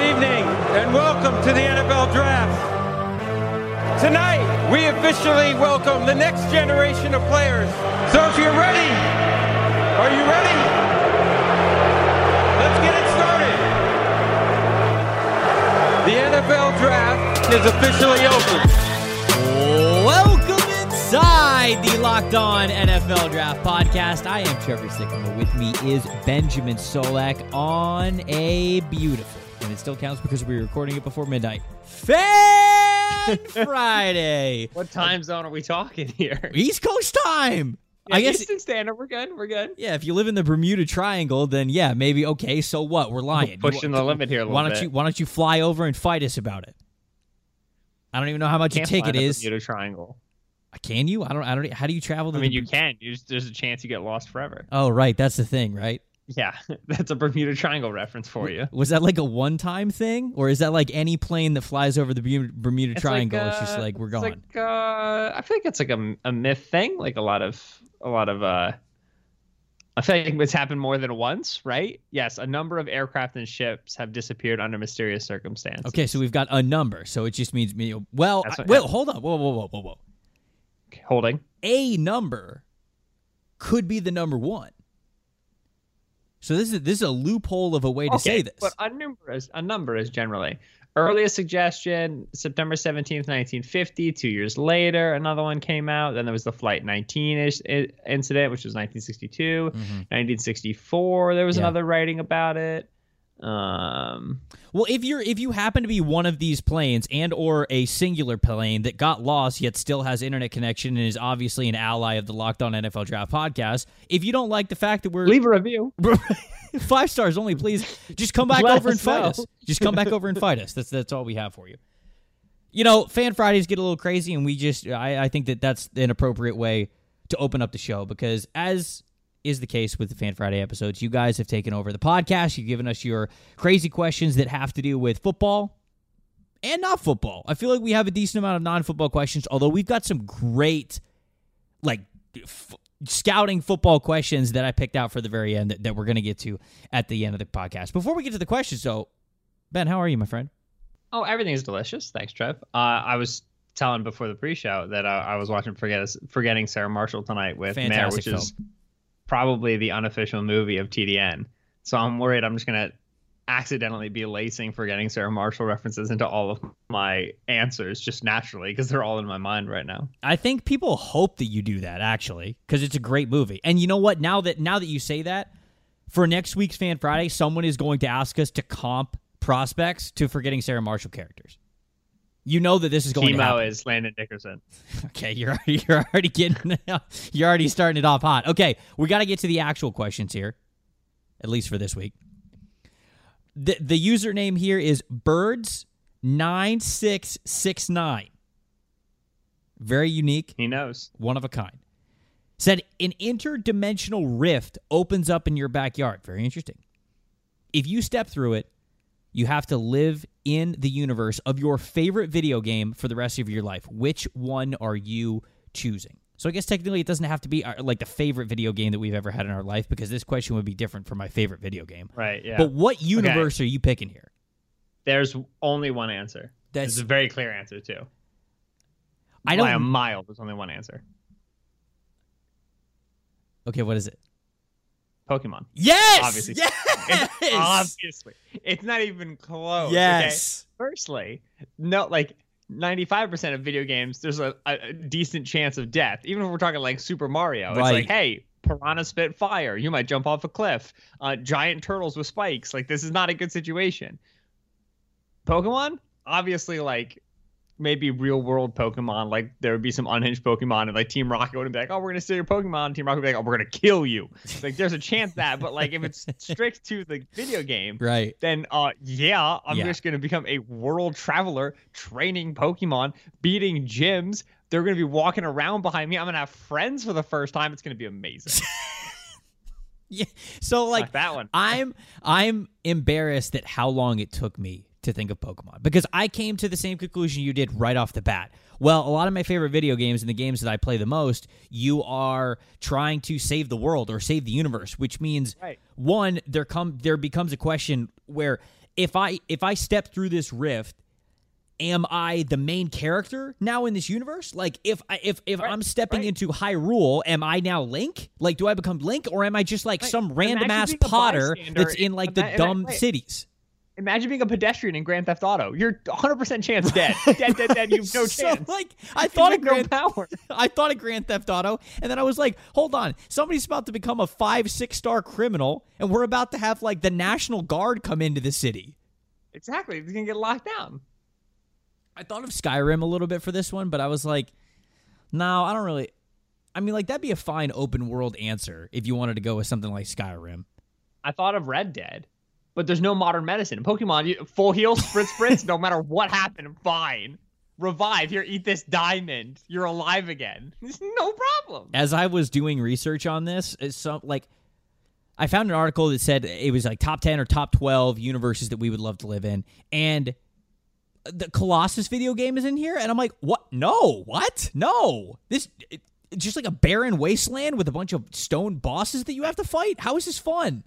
Good evening and welcome to the NFL Draft. Tonight, we officially welcome the next generation of players. So if you're ready, are you ready? Let's get it started. The NFL Draft is officially open. Welcome inside the Locked On NFL Draft Podcast. I am Trevor Sikkema. With me is Benjamin Solak on a beautiful, and it still counts because we're recording it before midnight. Fan Friday, What time zone are we talking here? East Coast time. Yeah, I guess Eastern Standard. We're good. We're good. Yeah, if you live in the Bermuda Triangle, then yeah, maybe okay. So what? We're lying. Pushing You- the limit here a little Why don't bit. you Why don't you fly over and fight us about it? I don't even know how much a ticket is. Bermuda Triangle. Uh, can you? I don't. I don't. How do you travel? I mean, the you can. You just, there's a chance you get lost forever. Oh, right. That's the thing, right? Yeah, that's a Bermuda Triangle reference for you. Was that like a one-time thing, or is that like any plane that flies over the Bermuda, It's Triangle? like, it's just uh, like we're it's gone. Like, uh, I feel like it's like a, a myth thing. Like a lot of a lot of. uh I feel like it's happened more than once, right? Yes, a number of aircraft and ships have disappeared under mysterious circumstances. okay, so we've got a number, so it just means me. Well, I, well, hold on. Whoa, whoa, whoa, whoa, whoa. holding. A number could be the number one. So this is this is a loophole of a way to say this. But a number is a number is generally earliest suggestion September seventeenth, nineteen fifty. Two years later, another one came out. Then there was the Flight nineteen ish incident, which was nineteen sixty two. Mhm. Nineteen sixty four. There was Yeah. another writing about it. Um, Well, if you're if you happen to be one of these planes and or a singular plane that got lost yet still has internet connection and is obviously an ally of the Locked On NFL Draft podcast, if you don't like the fact that we're leave a review. five stars only, please just come back Let over and fight know. us. Just come back over and fight us. That's that's all we have for you. You know, fan Fridays get a little crazy, and we just I, I think that that's an appropriate way to open up the show because as is the case with the Fan Friday episodes. You guys have taken over the podcast. You've given us your crazy questions that have to do with football and not football. I feel like we have a decent amount of non-football questions, although we've got some great like f- scouting football questions that I picked out for the very end that, that we're going to get to at the end of the podcast. Before we get to the questions, though, Ben, how are you, my friend? Oh, everything's delicious. Thanks, Trev. Uh, I was telling before the pre-show that I, I was watching Forget Forgetting Sarah Marshall tonight with Mare, Fantastic which is probably the unofficial movie of TDN. So I'm worried I'm just gonna accidentally be lacing Forgetting Sarah Marshall references into all of my answers just naturally because they're all in my mind right now. I think people hope that you do that actually because it's a great movie. And you know what? Now that now that you say that, for next week's Fan Friday, someone is going to ask us to comp prospects to Forgetting Sarah Marshall characters. You know that this is going to Chemo happen. is Landon Dickerson. Okay, you're you're already getting you're already starting it off hot. Okay, we got to get to the actual questions here, at least for this week. The the username here is birds nine six six nine. Very unique, He knows. one of a kind. Said an interdimensional rift opens up in your backyard. Very interesting. If you step through it, you have to live in the universe of your favorite video game for the rest of your life. Which one are you choosing? So I guess technically it doesn't have to be our, like the favorite video game that we've ever had in our life because this question would be different from my favorite video game. Right. Yeah. But what universe are you picking here? There's only one answer. That's a very clear answer too. I don't. By a mile, there's only one answer. Okay, what is it? Pokemon. Yes. Obviously. Yes. It's obviously. It's not even close. okay? Yes. Firstly, no, like 95% of video games, there's a, a, a decent chance of death. Even if we're talking like Super Mario, Right. it's like, hey, piranha spit fire. You might jump off a cliff. Uh, giant turtles with spikes. Like, this is not a good situation. Pokemon, obviously, like, maybe real world Pokemon, like there would be some unhinged Pokemon, and like Team Rocket would be like, "Oh, we're gonna steal your Pokemon." Team Rocket would be like, "Oh, we're gonna kill you." Like, there's a chance that, but like if it's strict to the video game, Right. then uh yeah, I'm Yeah. just gonna become a world traveler, training Pokemon, beating gyms. They're gonna be walking around behind me. I'm gonna have friends for the first time. It's gonna be amazing. Yeah. So like like that one. I'm I'm embarrassed at how long it took me to think of Pokemon because I came to the same conclusion you did right off the bat. Well, a lot of my favorite video games and the games that I play the most, you are trying to save the world or save the universe, which means Right. one there come there becomes a question where if I if I step through this rift, am I the main character now in this universe? Like if I if if Right, I'm stepping right. into Hyrule, am I now Link? Like do I become Link or am I just like some random ass Potter that's in like the that- in that- dumb cities? Imagine being a pedestrian in Grand Theft Auto. You're 100% chance dead. dead, dead, dead. You have no So, chance. like I thought of no Grand power. I thought of Grand Theft Auto, and then I was like, hold on, somebody's about to become a five, six star criminal, and we're about to have like the National Guard come into the city. Exactly. He's gonna get locked down. I thought of Skyrim a little bit for this one, but I was like, no, I don't really. I mean, like that'd be a fine open world answer if you wanted to go with something like Skyrim. I thought of Red Dead, but there's no modern medicine. In Pokemon, you, full heal, spritz, spritz, no matter what happened, fine. Revive, here, eat this diamond. You're alive again. No problem. As I was doing research on this, some like I found an article that said it was like top 10 or top 12 universes that we would love to live in. And the Colossus video game is in here. And I'm like, what? No, what? No. This, it, just like a barren wasteland with a bunch of stone bosses that you have to fight. How is this fun?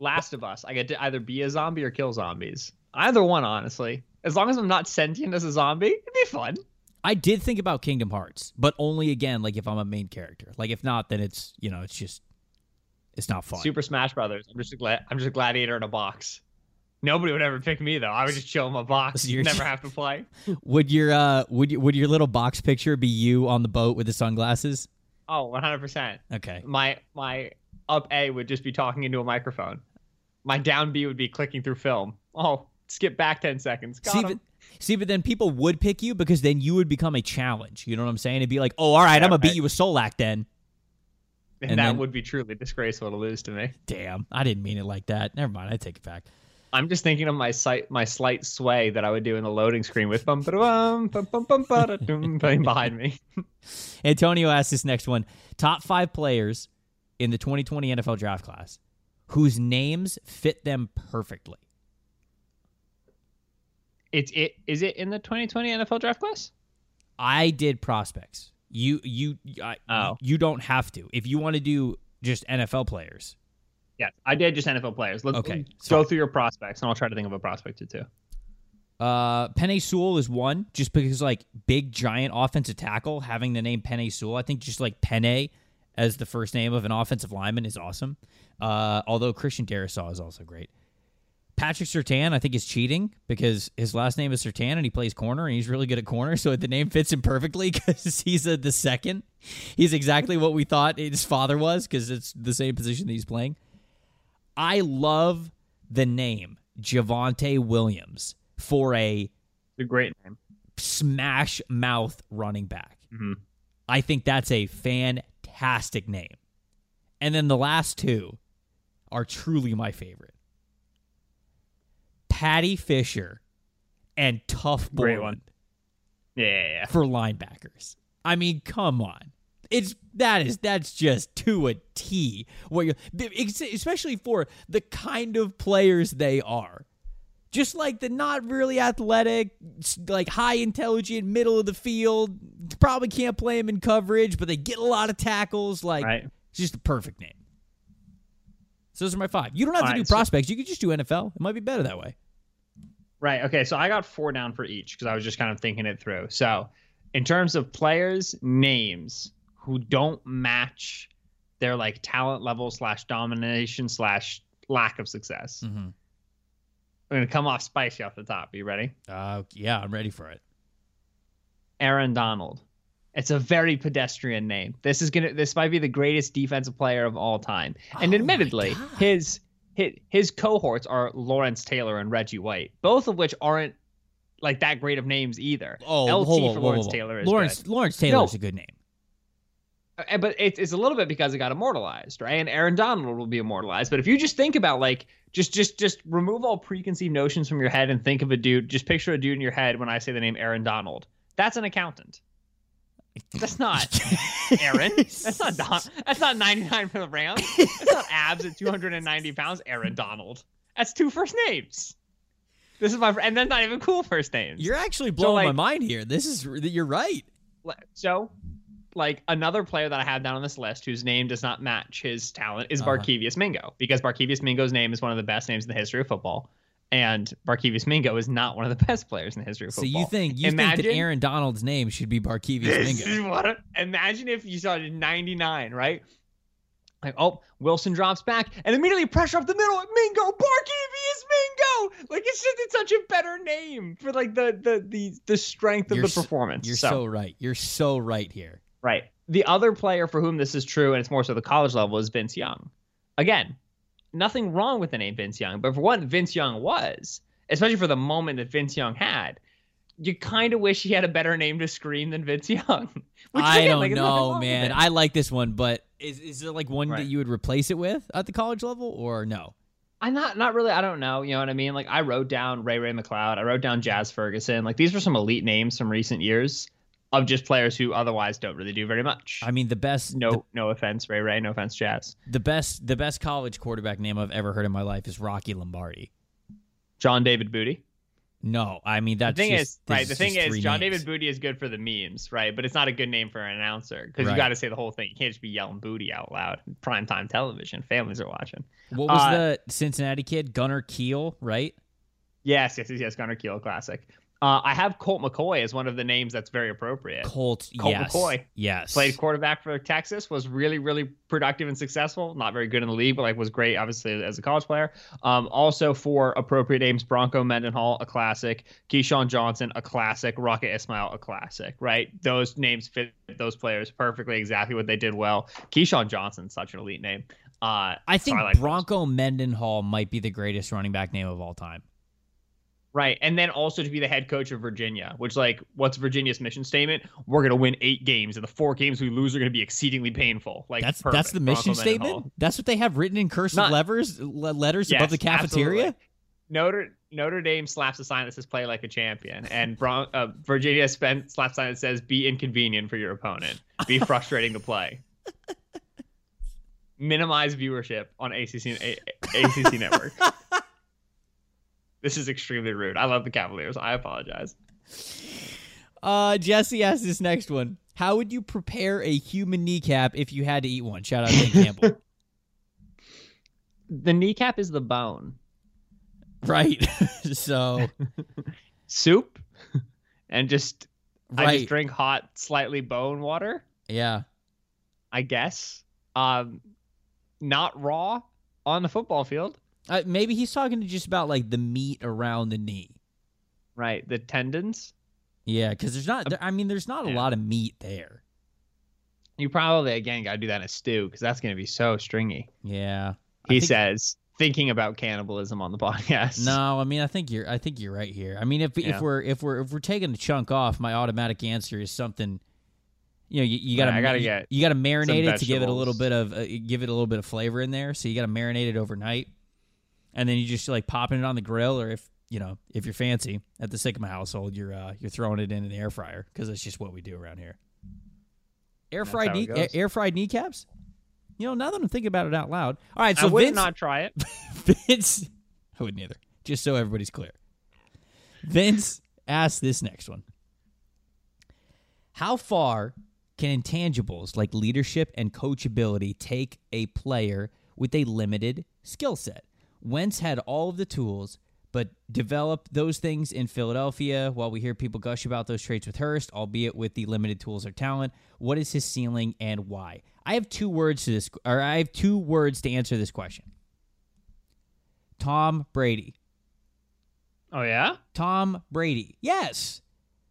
Last of Us, I get to either be a zombie or kill zombies. Either one, honestly. As long as I'm not sentient as a zombie, it'd be fun. I did think about Kingdom Hearts, but only again, like if I'm a main character. Like if not, then it's, you know, it's just, it's not fun. Super Smash Brothers. I'm just a gla- I'm just a gladiator in a box. Nobody would ever pick me though. I would just chill in my box. So you're- never have to play. Would your, uh, would you, would your little box picture be you on the boat with the sunglasses? Oh, 100. percent Okay. My my up A would just be talking into a microphone. My down B would be clicking through film. Oh, skip back 10 seconds. Got See, but, see, but then people would pick you because then you would become a challenge. You know what I'm saying? It'd be like, oh, all right, Yeah, I'm gonna beat you with Solak then. and, and that then- would be truly disgraceful to lose to me. Damn, I didn't mean it like that. Never mind, I take it back. I'm just thinking of my sight, my slight sway that I would do in the loading screen with bum bum bum bum bum playing behind me. Antonio asked this next one: top five players in the 2020 NFL Draft class whose names fit them perfectly. It's it is it in the 2020 NFL draft class? I did prospects. You you I, Oh. you don't have to if you want to do just NFL players. Yes, I did just NFL players. Let's Okay, go through your prospects, and I'll try to think of a prospect or two. Uh, Penei Sewell is one, just because like big giant offensive tackle having the name Penei Sewell. I think just like Penne as the first name of an offensive lineman is awesome. Uh, although Christian Darrisaw is also great. Patrick Surtain, I think, is cheating because his last name is Surtain and he plays corner and he's really good at corner, so the name fits him perfectly because he's a, the second. He's exactly what we thought his father was because it's the same position that he's playing. I love the name Javonte Williams for a a great name. smash mouth running back. Mhm. I think that's a fantastic name. And then the last two are truly my favorite. Paddy Fisher and Tough Boy. Great one. Yeah, for linebackers. I mean, come on. It's that is that's just to a T. What you especially for the kind of players they are. Just like the not really athletic, like high intelligent, middle of the field. Probably can't play them in coverage, but they get a lot of tackles. Like Right. it's just a perfect name. So those are my five. You don't have All to do right, so- prospects. You could just do NFL. It might be better that way. Right. Okay. So I got four down for each because I was just kind of thinking it through. So, in terms of players' names who don't match their like talent level slash domination slash lack of success, Mm-hmm. I'm gonna come off spicy off the top. Are you ready? Uh, yeah, I'm ready for it. Aaron Donald. It's a very pedestrian name. This is gonna. This might be the greatest defensive player of all time. And Oh admittedly, his his his cohorts are Lawrence Taylor and Reggie White, both of which aren't like that great of names either. Oh, LT whoa, whoa, for Lawrence whoa. Taylor is Lawrence good. Lawrence Taylor's No. a good name. But it's, it's a little bit because it got immortalized, right? And Aaron Donald will be immortalized. But if you just think about like just just just remove all preconceived notions from your head and think of a dude, just picture a dude in your head when I say the name Aaron Donald. That's an accountant. That's not Aaron. That's not Don. That's not 99 for the Rams. That's not abs at 290 pounds. Aaron Donald. That's two first names. This is my fr- and that's not even cool first names. You're actually blowing like- my mind here. This is you're right. so like another player that I have down on this list whose name does not match his talent is Uh-huh. Barkevius Mingo because Barkevius Mingo's name is one of the best names in the history of football. And Barkevius Mingo is not one of the best players in the history of football. So you think you Imagine, think that Aaron Donald's name should be Barkevius Mingo? what a- imagine if you started 99, right? Like, oh, Wilson drops back and immediately pressure up the middle. At Mingo, Barkevius Mingo. Like it's just it's such a better name for like the the the the strength of You're the performance. You're so right. You're so right here. Right. The other player for whom this is true, and it's more so the college level, is Vince Young. Again, nothing wrong with the name Vince Young, but for what Vince Young was, especially for the moment that Vince Young had, you kind of wish he had a better name to scream than Vince Young. Which, I again, don't like, know, man. I like this one, but is is there like one that you would replace it with at the college level or no? I'm not not really. I don't know. You know what I mean? Like I wrote down Ray Ray McCloud. I wrote down Jazz Ferguson. Like these were some elite names from recent years of just players who otherwise don't really do very much. I mean, the best no, no offense, Ray Ray. No offense, Jazz. the, the best the best college quarterback name I've ever heard in my life is Rocky Lombardi. John David Booty. No, I mean that's the thing just, is, right? The thing is, John names. David Booty is good for the memes, right? But it's not a good name for an announcer because Right. you got to say the whole thing. You can't just be yelling "booty" out loud. Primetime television, families are watching. What was uh, the Cincinnati kid? Gunner Kiel, right? Yes, yes, yes, yes. Gunner Kiel Classic. Uh, I have Colt McCoy as one of the names that's very appropriate. Colt, Colt yes, McCoy. yes. Played quarterback for Texas, was really, really productive and successful. Not very good in the league, but like was great, obviously, as a college player. Um, also for appropriate names, Bronco Mendenhall, a classic. Keyshawn Johnson, a classic. Rocket Ismail, a classic. Right? Those names fit those players perfectly, exactly what they did well. Keyshawn Johnson, such an elite name. Uh, I so think like those. Bronco Mendenhall might be the greatest running back name of all time. Right. And then also to be the head coach of Virginia, which, like, what's Virginia's mission statement? We're going to win eight games, and the four games we lose are going to be exceedingly painful. Like, That's perfect. that's the mission Bronco statement. That's what they have written in cursive Not- levers le- letters Yes, above the cafeteria. absolutely. Notre Notre Dame slaps a sign that says "Play like a champion," and Bron- uh, Virginia spent slaps a sign that says "Be inconvenient for your opponent, be frustrating to play." Minimize viewership on ACC A- ACC network. this is extremely rude. I love the Cavaliers. I apologize. Uh, Jesse asked this next one. How would you prepare a human kneecap if you had to eat one? Shout out to Campbell. The kneecap is the bone. right. so Soup, and just I just drink hot, slightly bone water. yeah. I guess. Um, not raw on the football field. Uh, maybe he's talking to just about like the meat around the knee. Right, the tendons. Yeah, because there's not. There, I mean, there's not a lot of meat there. You probably again got to do that in a stew because that's going to be so stringy. Yeah. He think- says, thinking about cannibalism on the podcast. No, I mean, I think you're. I think you're right here. I mean, if Yeah. if we're if we're if we're taking a chunk off, my automatic answer is something. You know, you, you gotta Right, gotta you, get you gotta marinate it to give it a little bit of uh, give it a little bit of flavor in there. So you gotta marinate it overnight, and then you just like popping it on the grill, or if you know if you're fancy at the Sikkema household, you're uh, you're throwing it in an air fryer because that's just what we do around here. Air That's fried knee, air, air fried kneecaps. You know, now that I'm thinking about it out loud. All right, so I would Vince, not try it. Vince, I wouldn't either. Just so everybody's clear. Vince asked this next one. How far can intangibles like leadership and coachability take a player with a limited skill set? Wentz had all of the tools, but developed those things in Philadelphia while we hear people gush about those traits with Hurts, albeit with the limited tools or talent. What is his ceiling and why? I have two words to this, or I have two words to answer this question. Tom Brady. Oh yeah. Tom Brady. Yes.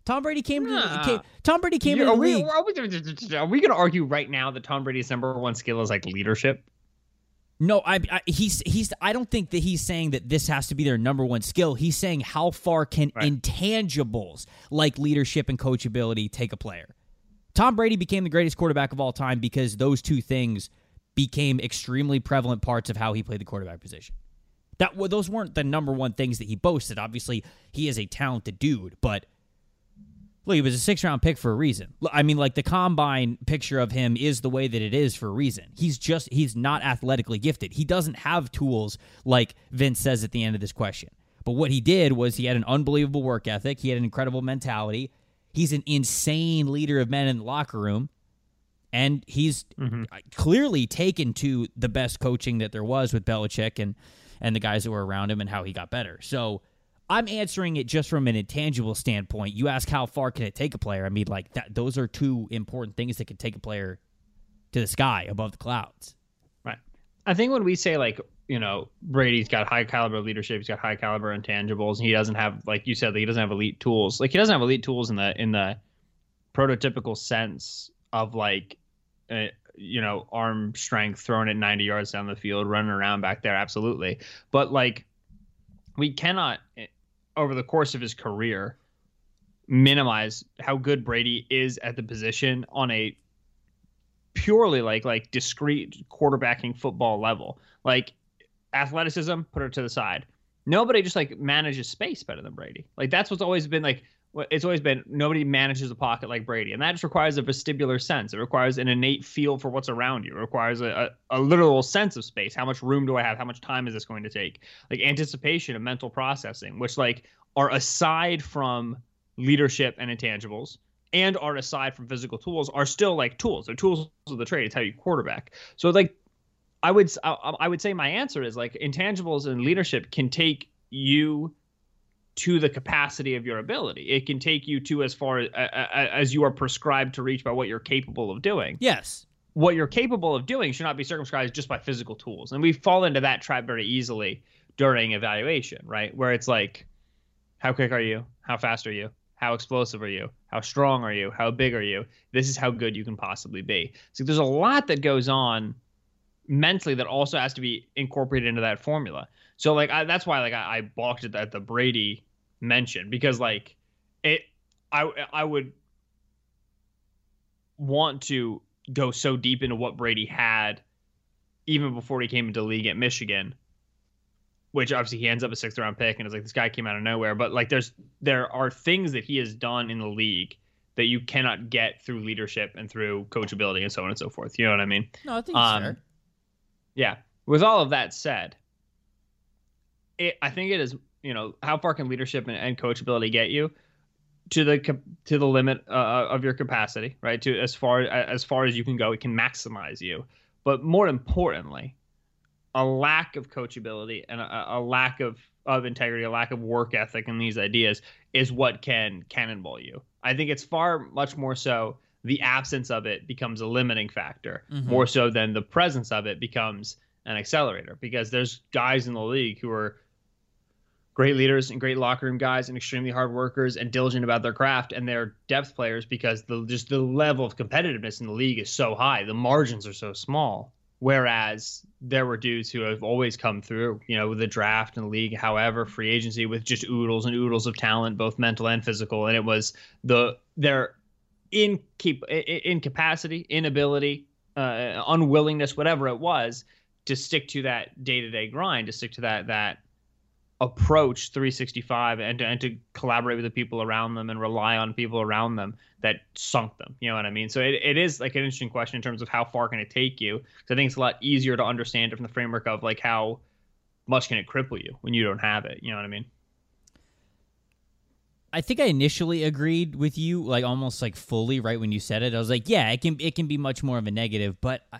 Tom Brady came to Nah. came, Tom Brady came to are the we, league. are we, are we going to argue right now that Tom Brady's number one skill is like leadership? No, I, I he's he's I don't think that he's saying that this has to be their number one skill. He's saying how far can Right. intangibles like leadership and coachability take a player. Tom Brady became the greatest quarterback of all time because those two things became extremely prevalent parts of how he played the quarterback position. That those weren't the number one things that he boasted. Obviously, he is a talented dude, but look, he was a six round pick for a reason. I mean, like the combine picture of him is the way that it is for a reason. He's just he's not athletically gifted. He doesn't have tools like Vince says at the end of this question. But what he did was he had an unbelievable work ethic. He had an incredible mentality. He's an insane leader of men in the locker room. And he's mm-hmm. uh, clearly taken to the best coaching that there was with Belichick and and the guys that were around him and how he got better. So I'm answering it just from an intangible standpoint. You ask how far can it take a player? I mean, like that. Those are two important things that can take a player to the sky above the clouds. Right. I think when we say like you know Brady's got high caliber leadership, he's got high caliber intangibles, and he doesn't have like you said, like, he doesn't have elite tools. Like he doesn't have elite tools in the in the prototypical sense of like. Uh, you know, arm strength, throwing it 90 yards down the field, running around back there, absolutely. But like, we cannot over the course of his career minimize how good Brady is at the position on a purely like like discrete quarterbacking football level. Like athleticism, put it to the side. Nobody just like manages space better than Brady. Like that's what's always been like it's always been nobody manages a pocket like Brady, and that just requires a vestibular sense. It requires an innate feel for what's around you. It requires a, a, a, literal sense of space. How much room do I have? How much time is this going to take? Like anticipation and mental processing, which like are aside from leadership and intangibles, and are aside from physical tools, are still like tools. They're tools of the trade. It's how you quarterback. So like, I would I, I would say my answer is like intangibles and leadership can take you to the capacity of your ability. It can take you to as far as, as you are prescribed to reach by what you're capable of doing. Yes. What you're capable of doing should not be circumscribed just by physical tools. And we fall into that trap very easily during evaluation, right? Where it's like, how quick are you? How fast are you? How explosive are you? How strong are you? How big are you? This is how good you can possibly be. So there's a lot that goes on mentally that also has to be incorporated into that formula. So like I, that's why like I, I balked at at the Brady mention because like it I I would want to go so deep into what Brady had even before he came into the league at Michigan which obviously he ends up a sixth round pick and it's like this guy came out of nowhere. But like there's there are things that he has done in the league that you cannot get through leadership and through coachability and so on and so forth. You know what i mean? No i think um, fair. yeah. With all of that said it, i think it is you know how far can leadership and, and coachability get you to the to the limit uh, uh, of your capacity right? To as far as far as you can go it can maximize you. But more importantly a lack of coachability and a, a lack of of integrity a lack of work ethic in these ideas is what can cannonball you. I think it's far much more so the absence of it becomes a limiting factor mm-hmm. more so than the presence of it becomes an accelerator because there's guys in the league who are great leaders and great locker room guys and extremely hard workers and diligent about their craft and they're depth players because the just the level of competitiveness in the league is so high. The margins are so small. Whereas there were dudes who have always come through you know with the draft and the league however free agency with just oodles and oodles of talent both mental and physical. And it was the their in keep incapacity inability uh, unwillingness whatever it was to stick to that day-to-day grind to stick to that that approach 365 and to, and to collaborate with the people around them and rely on people around them that sunk them. You know what I mean? So it, it is like an interesting question in terms of how far can it take you? Because I think it's a lot easier to understand it from the framework of like how much can it cripple you when you don't have it. You know what I mean? I think I initially agreed with you, like almost like fully, right when you said it. I was like, yeah, it can it can be much more of a negative, but I,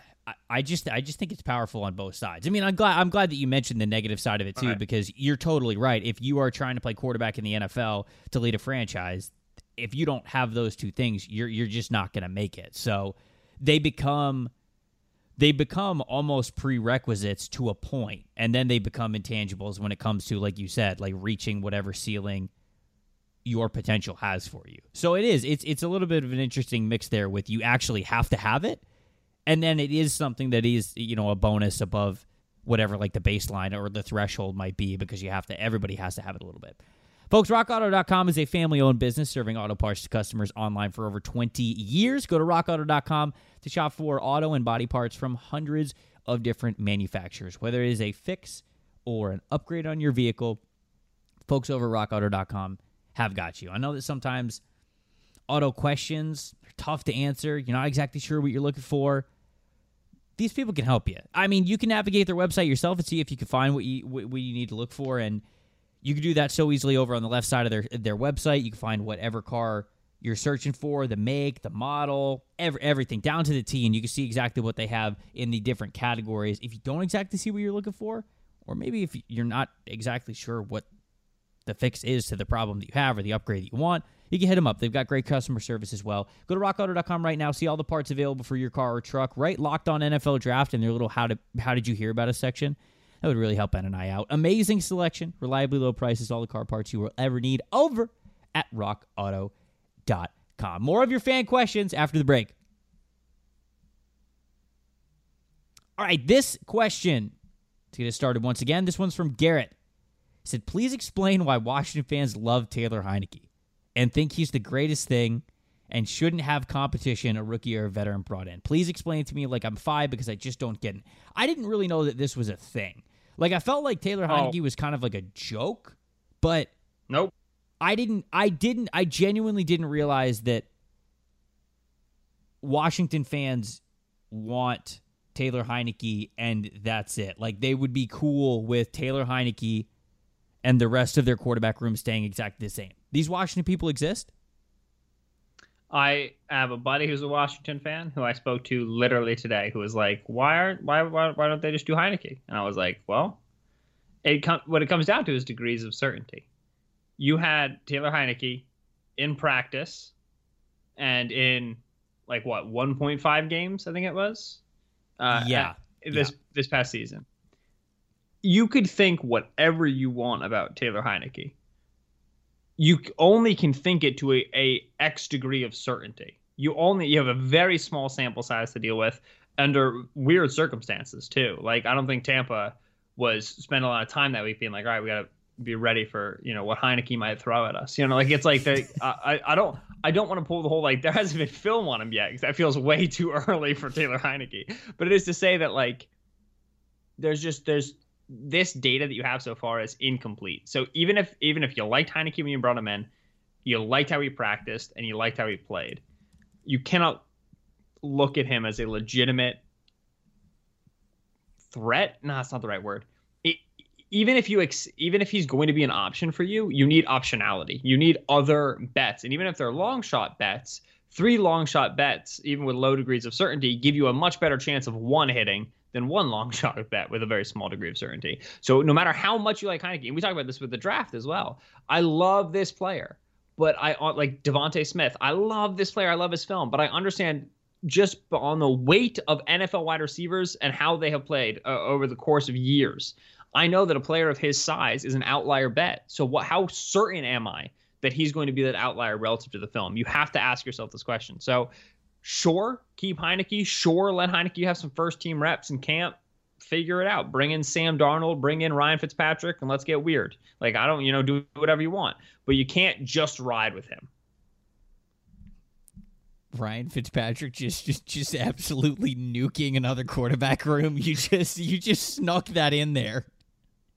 I just I just think it's powerful on both sides. I mean, I'm glad I'm glad that you mentioned the negative side of it too, because you're totally right. If you are trying to play quarterback in the NFL to lead a franchise, if you don't have those two things, you're you're just not going to make it. So they become they become almost prerequisites to a point, and then they become intangibles when it comes to, like you said, like reaching whatever ceiling your potential has for you. So it is. It's it's a little bit of an interesting mix there with you actually have to have it and then it is something that is you know a bonus above whatever like the baseline or the threshold might be because you have to everybody has to have it a little bit. Folks rockauto.com is a family owned business serving auto parts to customers online for over 20 years. Go to rockauto.com to shop for auto and body parts from hundreds of different manufacturers. Whether it is a fix or an upgrade on your vehicle folks over rockauto.com have got you. I know that sometimes auto questions are tough to answer. You're not exactly sure what you're looking for these people can help you. I mean, you can navigate their website yourself and see if you can find what you what, you need to look for, and you can do that so easily over on the left side of their their website. You can find whatever car you're searching for, the make, the model, every, everything down to the T, and you can see exactly what they have in the different categories. If you don't exactly see what you're looking for, or maybe if you're not exactly sure what the fix is to the problem that you have or the upgrade that you want, you can hit them up. They've got great customer service as well. Go to rockauto.com right now, see all the parts available for your car or truck, right locked on NFL draft in their little how did how did you hear about us section. That would really help Ben and I out. Amazing selection, reliably low prices, all the car parts you will ever need over at rockauto.com. More of your fan questions after the break. All right, this question to get us started once again. This one's from Garrett. He said, please explain why Washington fans love Taylor Heinicke and think he's the greatest thing and shouldn't have competition a rookie or a veteran brought in. Please explain to me like I'm five because I just don't get it. I didn't really know that this was a thing. Like I felt like Taylor Heinicke oh. was kind of like a joke, but nope. I didn't I didn't I genuinely didn't realize that Washington fans want Taylor Heinicke and that's it. Like they would be cool with Taylor Heinicke and the rest of their quarterback room staying exactly the same. These Washington people exist? I have a buddy who's a Washington fan who I spoke to literally today, who was like, "Why aren't why why, why don't they just do Heinicke?" And I was like, "Well, it com- what it comes down to is degrees of certainty. You had Taylor Heinicke in practice, and in like what 1.5 games, I think it was. Uh, yeah. This yeah. this past season, you could think whatever you want about Taylor Heinicke you only can think it to a, a x degree of certainty you only you have a very small sample size to deal with under weird circumstances too like i don't think tampa was spent a lot of time that week being like all right we gotta be ready for you know what Heinicke might throw at us. You know, like it's like the I I don't I don't want to pull the whole like there hasn't been film on him yet because that feels way too early for Taylor Heinicke. But it is to say that like there's just there's this data that you have so far is incomplete. So even if even if you liked Heinicke when you brought him in, you liked how he practiced and you liked how he played, you cannot look at him as a legitimate threat. No, that's not the right word. Even if you ex, even if he's going to be an option for you, you need optionality. You need other bets, and even if they're long shot bets, three long shot bets, even with low degrees of certainty, give you a much better chance of one hitting than one long shot bet with a very small degree of certainty. So no matter how much you like Heinicke, and we talk about this with the draft as well. I love this player, but I uh, like DeVonta Smith. I love this player. I love his film, but I understand just on the weight of NFL wide receivers and how they have played uh, over the course of years. I know that a player of his size is an outlier bet. So what? How certain am I that he's going to be that outlier relative to the film? You have to ask yourself this question. So Sure, keep Heinicke. Sure, let Heinicke have some first team reps in camp. Figure it out. Bring in Sam Darnold, bring in Ryan Fitzpatrick, and let's get weird. Like, I don't, you know, do whatever you want, but you can't just ride with him. Ryan Fitzpatrick just just just absolutely nuking another quarterback room. You just you just snuck that in there.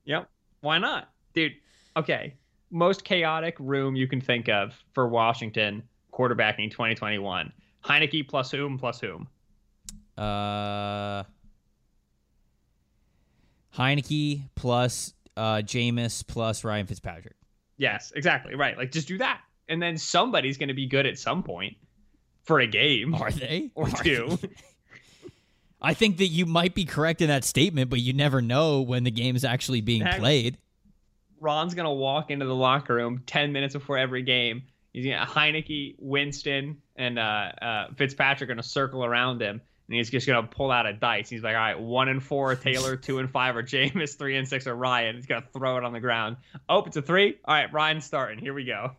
Yep. Why not? Dude, okay. Most chaotic room you can think of for Washington quarterbacking 2021. Heinicke plus whom plus whom? Uh, Heinicke plus uh, Jameis plus Ryan Fitzpatrick. Yes, exactly. Right. Like just do that. And then somebody's going to be good at some point for a game. Are they? Or Are two. They? I think that you might be correct in that statement, but you never know when the game is actually being played. Ron's going to walk into the locker room 10 minutes before every game He's gonna Heinicke, Winston, and uh, uh, Fitzpatrick are gonna circle around him, and he's just gonna pull out a dice. He's like, all right, one and four Taylor, two and five are Jameis, three and six are Ryan. He's gonna throw it on the ground. Oh, it's a three. All right, Ryan's starting. Here we go.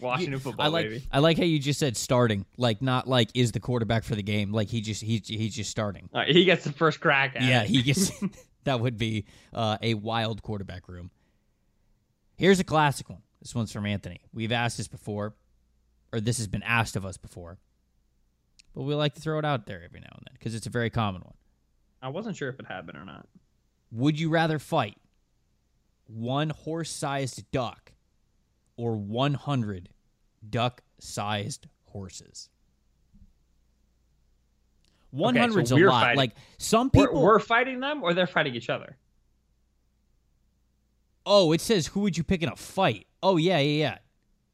Washington football, I like, baby. I like how you just said starting, like not like is the quarterback for the game. Like he just he he's just starting. he gets the first crack. yeah, it. he gets. that would be uh, a wild quarterback room. Here's a classic one. This one's from Anthony. We've asked this before, or this has been asked of us before, but we like to throw it out there every now and then because it's a very common one. I wasn't sure if it had been or not. Would you rather fight one horse sized duck or 100 duck sized horses? 100's okay, so a lot. Fighting. Like some people. We're, we're fighting them or they're fighting each other? Oh, it says who would you pick in a fight? Oh yeah, yeah, yeah.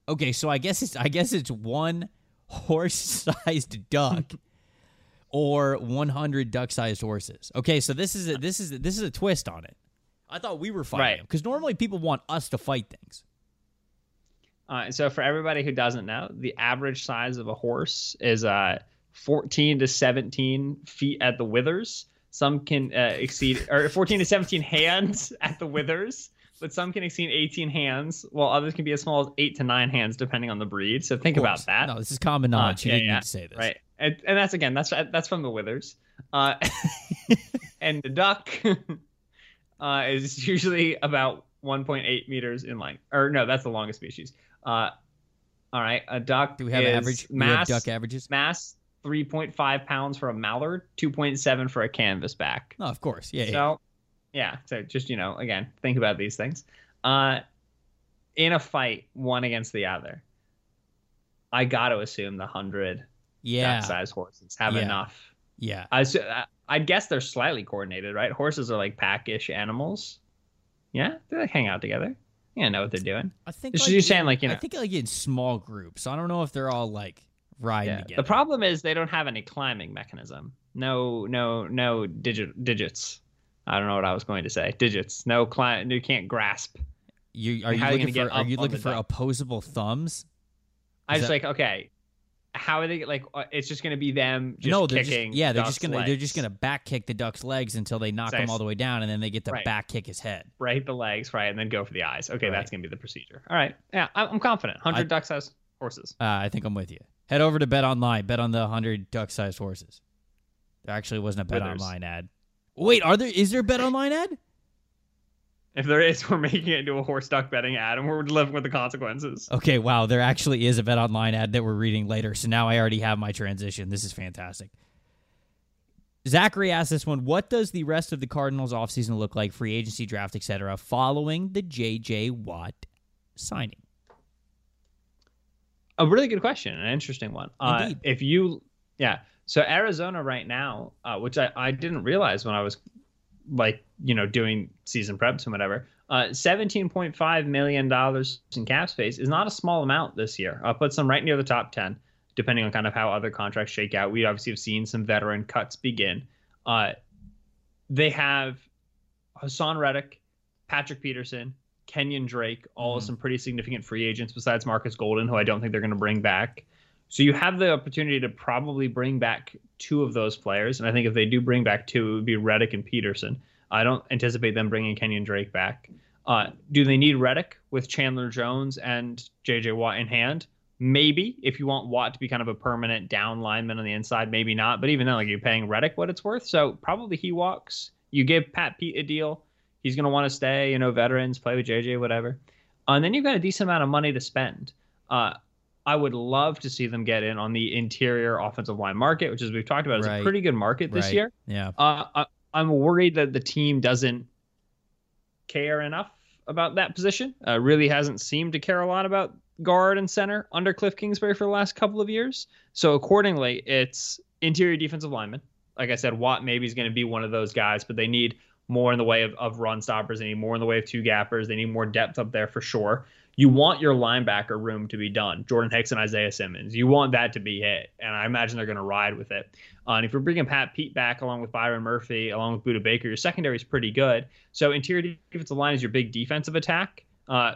Okay, so I guess it's I guess it's one horse-sized duck or 100 duck-sized horses. Okay, so this is a, this is a, this is a twist on it. I thought we were fighting Right. because normally people want us to fight things. Uh, so for everybody who doesn't know, the average size of a horse is uh 14 to 17 feet at the withers. Some can uh, exceed or 14 to 17 hands at the withers, but some can exceed 18 hands, while others can be as small as eight to nine hands depending on the breed. So think about that. No, this is common Uh, knowledge. you yeah, didn't yeah, need to say this. Right. And, and that's again, that's that's from the withers. Uh, and the duck uh, is usually about 1.8 meters in length. Or no, that's the longest species. Uh, all right, a duck. Do we have is average? We have mass? duck averages? Mass 3.5 pounds for a mallard, 2.7 for a canvasback. No, of course. Yeah, yeah. So, yeah. So just you know, again, think about these things. Uh, in a fight, one against the other, I got to assume the hundred yeah. duck-sized horses have Yeah. enough. Yeah. I I- I'd guess they're slightly coordinated, right? Horses are like packish animals. Yeah, they like hang out together. Yeah, know what they're doing. I think like, you're saying, like you know, I think like in small groups. I don't know if they're all like riding yeah. together. The problem is they don't have any climbing mechanism. No, no, no digit digits. I don't know what I was going to say. Digits. No client. You can't grasp. you are you how are you looking for are you looking for duck? opposable thumbs? I was that- like okay. How are they like? uh, It's just going to be them just no, they're kicking. just yeah, they're just gonna they're just gonna back kick the duck's legs until they knock Nice. him all the way down, and then they get to Right. back kick his head. right the legs, right, and then go for the eyes. Okay, Right. that's gonna be the procedure. All right, yeah, I'm, confident. Hundred duck sized horses. Uh, I think I'm with you. Head over to Bet Online. Bet on the hundred duck-sized horses. There actually wasn't a Bet Withers. Online ad. Wait, are there? Is there a Bet Online ad? If there is, we're making it into a horse duck betting ad, and we're living with the consequences. Okay, wow, there actually is a Bet Online ad that we're reading later. So now I already have my transition. This is fantastic. Zachary asked this one What does the rest of the Cardinals offseason look like, free agency, draft, etc., following the J.J. Watt signing? A really good question, an interesting one. Uh, Indeed. if you, yeah, so Arizona right now, uh, which I, I didn't realize when I was like you know doing season preps and whatever. Uh, $17.5 million in cap space is not a small amount this year. I'll put some right near the top 10, depending on kind of how other contracts shake out. We obviously have seen some veteran cuts begin. Uh, they have Haason Reddick, Patrick Peterson, Kenyon Drake, all Mhm. some pretty significant free agents besides Marcus Golden, who I don't think they're going to bring back. So you have the opportunity to probably bring back two of those players, and I think if they do bring back two, it would be Reddick and Peterson. I don't anticipate them bringing Kenyon Drake back. Uh, do they need Reddick with Chandler Jones and J.J. Watt in hand? Maybe if you want Watt to be kind of a permanent down lineman on the inside, maybe not. But even then, like you're paying Reddick what it's worth, so probably he walks. You give Pat Pete a deal, he's going to want to stay. You know, veterans play with JJ, whatever. Uh, and then you've got a decent amount of money to spend. Uh, I would love to see them get in on the interior offensive line market, which, as we've talked about, is Right. a pretty good market this Right. year. Yeah. Uh, I, I'm worried that the team doesn't care enough about that position. Uh, really hasn't seemed to care a lot about guard and center under Cliff Kingsbury for the last couple of years. So accordingly, it's interior defensive lineman. Like I said, Watt maybe is going to be one of those guys, but they need more in the way of, of run stoppers. They need more in the way of two gappers. They need more depth up there for sure. You want your linebacker room to be done. Jordan Hicks and Isaiah Simmons. You want that to be hit, and I imagine they're going to ride with it. Uh, and if you're bringing Pat Pete back along with Byron Murphy, along with Budda Baker, your secondary is pretty good. So interior defensive line is your big defensive attack. Uh,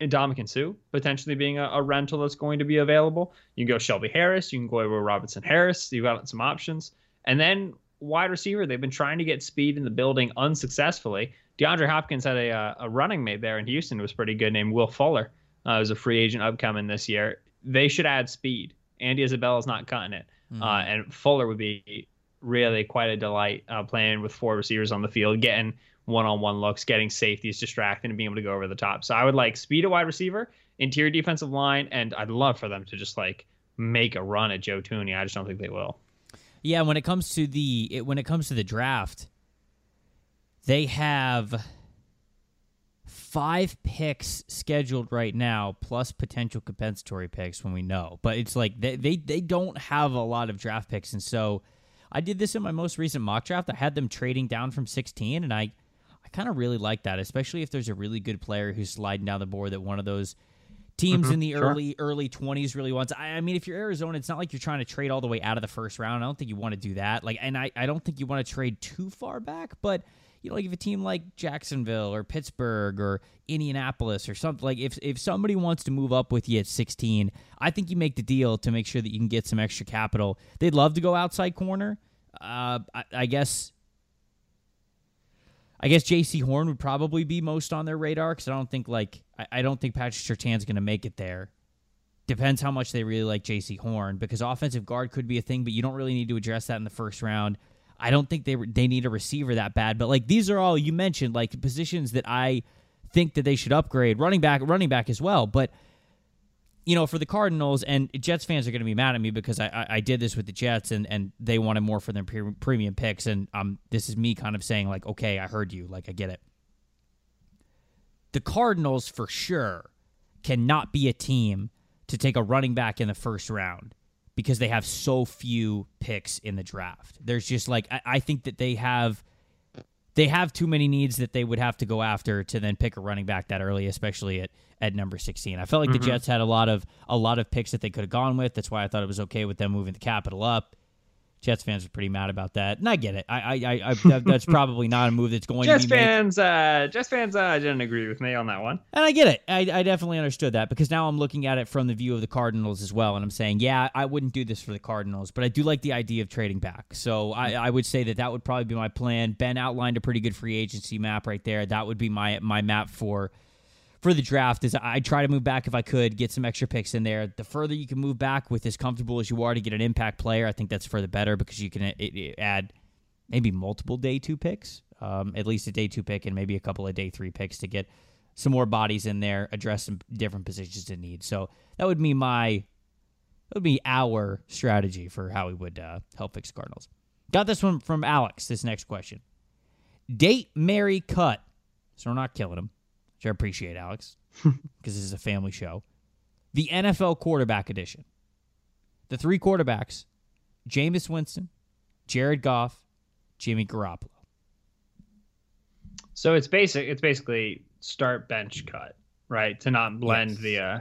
and Ndamukong Suh potentially being a, a rental that's going to be available. You can go Shelby Harris. You can go over Robertson-Harris. You've got some options. And then wide receiver, they've been trying to get speed in the building unsuccessfully. DeAndre Hopkins had a, uh, a running mate there in Houston. Was pretty good named Will Fuller. Uh, was a free agent upcoming this year. They should add speed. Andy Isabella's not cutting it. Mm. Uh, and Fuller would be really quite a delight uh, playing with four receivers on the field, getting one-on-one looks, getting safeties distracted, and being able to go over the top. So I would like speed at wide receiver, interior defensive line, and I'd love for them to just like make a run at Joe Thuney. I just don't think they will. Yeah, when it comes to the it, when it comes to the draft, they have five picks scheduled right now, plus potential compensatory picks when we know. But it's like they they, they don't have a lot of draft picks, and so I did this in my most recent mock draft. I had them trading down from 16, and I I kind of really like that, especially if there's a really good player who's sliding down the board that one of those teams in the sure. early early 20s really wants. I, I mean, if you're Arizona, it's not like you're trying to trade all the way out of the first round. I don't think you want to do that. Like, and I, I don't think you want to trade too far back, but you know, like if a team like Jacksonville or Pittsburgh or Indianapolis or something like if if somebody wants to move up with you at 16, I think you make the deal to make sure that you can get some extra capital. They'd love to go outside corner. Uh, I, I guess. I guess Jaycee Horn would probably be most on their radar because I don't think like I, I don't think Patrick Surtain's going to make it there. Depends how much they really like Jaycee Horn because offensive guard could be a thing, but you don't really need to address that in the first round. I don't think they they need a receiver that bad, but like these are all you mentioned like positions that I think that they should upgrade. Running back, running back as well, but you know, for the Cardinals and Jets fans are going to be mad at me because I, I, I did this with the Jets and, and they wanted more for their pre- premium picks and um this is me kind of saying like okay I heard you like I get it. The Cardinals for sure cannot be a team to take a running back in the first round because they have so few picks in the draft. There's just like I, I think that they have they have too many needs that they would have to go after to then pick a running back that early, especially at, at number sixteen. I felt like mm-hmm. the Jets had a lot of a lot of picks that they could have gone with. That's why I thought it was okay with them moving the capital up. Jets fans are pretty mad about that, and I get it. I, I, I, I that's probably not a move that's going Jets to be. Fans, uh, Jets fans, uh, didn't agree with me on that one, and I get it. I, I definitely understood that because now I'm looking at it from the view of the Cardinals as well, and I'm saying, yeah, I wouldn't do this for the Cardinals, but I do like the idea of trading back. So I, I would say that that would probably be my plan. Ben outlined a pretty good free agency map right there. That would be my my map for for the draft is I try to move back if I could, get some extra picks in there. The further you can move back with as comfortable as you are to get an impact player, I think that's for the better because you can it, it add maybe multiple day two picks, um, at least a day two pick and maybe a couple of day three picks to get some more bodies in there, address some different positions in need. So that would be my that would be our strategy for how we would uh, help fix Cardinals. Got this one from Alex. This next question: Date, marry, cut. So we're not killing him which I appreciate, Alex, because this is a family show. The NFL quarterback edition. The three quarterbacks Jameis Winston, Jared Goff, Jimmy Garoppolo. So it's basic. It's basically start bench cut, right? To not blend yes. the uh,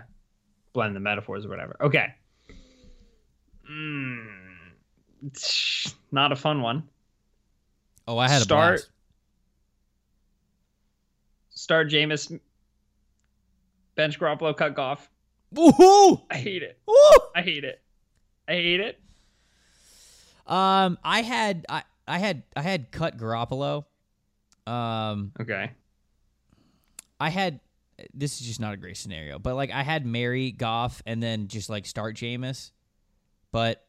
blend the metaphors or whatever. Okay. Mm, not a fun one. Oh, I had start, a blast start Jameis, bench Garoppolo, cut Goff. Woohoo! I hate it. Woo! I hate it. I hate it. Um, I had I I had I had cut Garoppolo. Um, okay. I had this is just not a great scenario, but like I had marry Goff and then just like start Jameis, but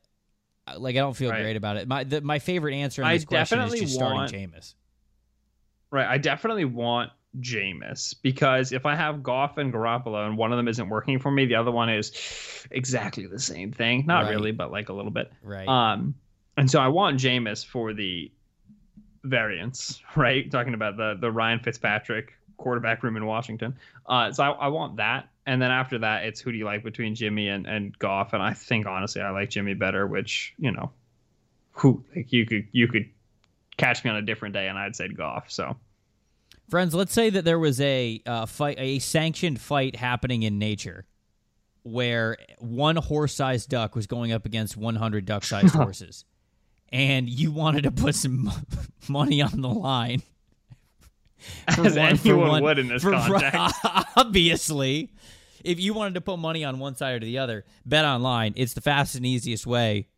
uh, like I don't feel right. great about it. My the, my favorite answer in this I question is just want, starting Jameis. Right, I definitely want Jameis because if I have Goff and Garoppolo and one of them isn't working for me, the other one is exactly the same thing. Not right. really, but like a little bit. Right. Um, and so I want Jameis for the variance, right? Talking about the the Ryan Fitzpatrick quarterback room in Washington. Uh, so I, I want that, and then after that, it's who do you like between Jimmy and and Goff? And I think honestly, I like Jimmy better. Which you know, who like you could you could catch me on a different day, and I'd say Goff. So Friends, let's say that there was a uh, fight, a sanctioned fight happening in nature, where one horse-sized duck was going up against 100 duck-sized horses, and you wanted to put some money on the line. As one, anyone one, would in this for, context. Obviously, if you wanted to put money on one side or the other, bet online. It's the fastest and easiest way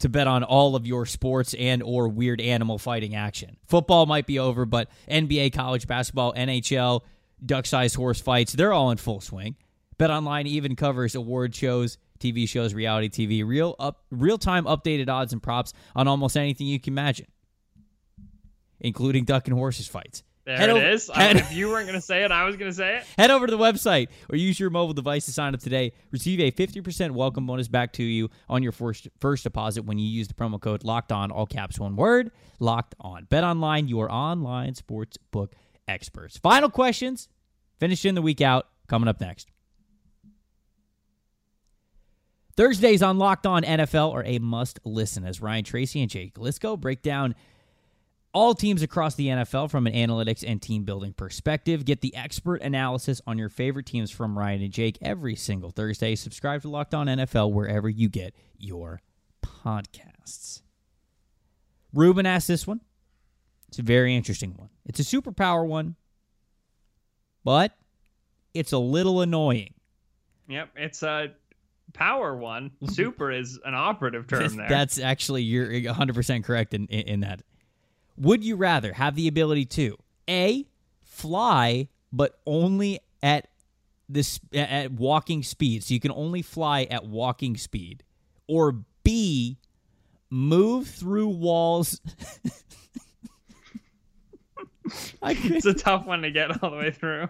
to bet on all of your sports and or weird animal fighting action. Football might be over, but NBA, college basketball, NHL, duck-sized horse fights, they're all in full swing. Bet online even covers award shows, TV shows, reality TV, real up real-time updated odds and props on almost anything you can imagine, including duck and horses fights. There head it over, is. Head, if you weren't going to say it, I was going to say it. Head over to the website or use your mobile device to sign up today. Receive a 50% welcome bonus back to you on your first, first deposit when you use the promo code LOCKED ON, all caps, one word, LOCKED ON. Bet online, your online sports book experts. Final questions, finished in the week out, coming up next. Thursdays on Locked On NFL are a must listen as Ryan Tracy and Jake Liscow break down – all teams across the NFL from an analytics and team building perspective. Get the expert analysis on your favorite teams from Ryan and Jake every single Thursday. Subscribe to Locked On NFL wherever you get your podcasts. Ruben asked this one. It's a very interesting one. It's a superpower one, but it's a little annoying. Yep, it's a power one. Super is an operative term there. That's actually you're 100% correct in, in in that. Would you rather have the ability to A fly but only at this at walking speed. So you can only fly at walking speed or B move through walls it's a tough one to get all the way through.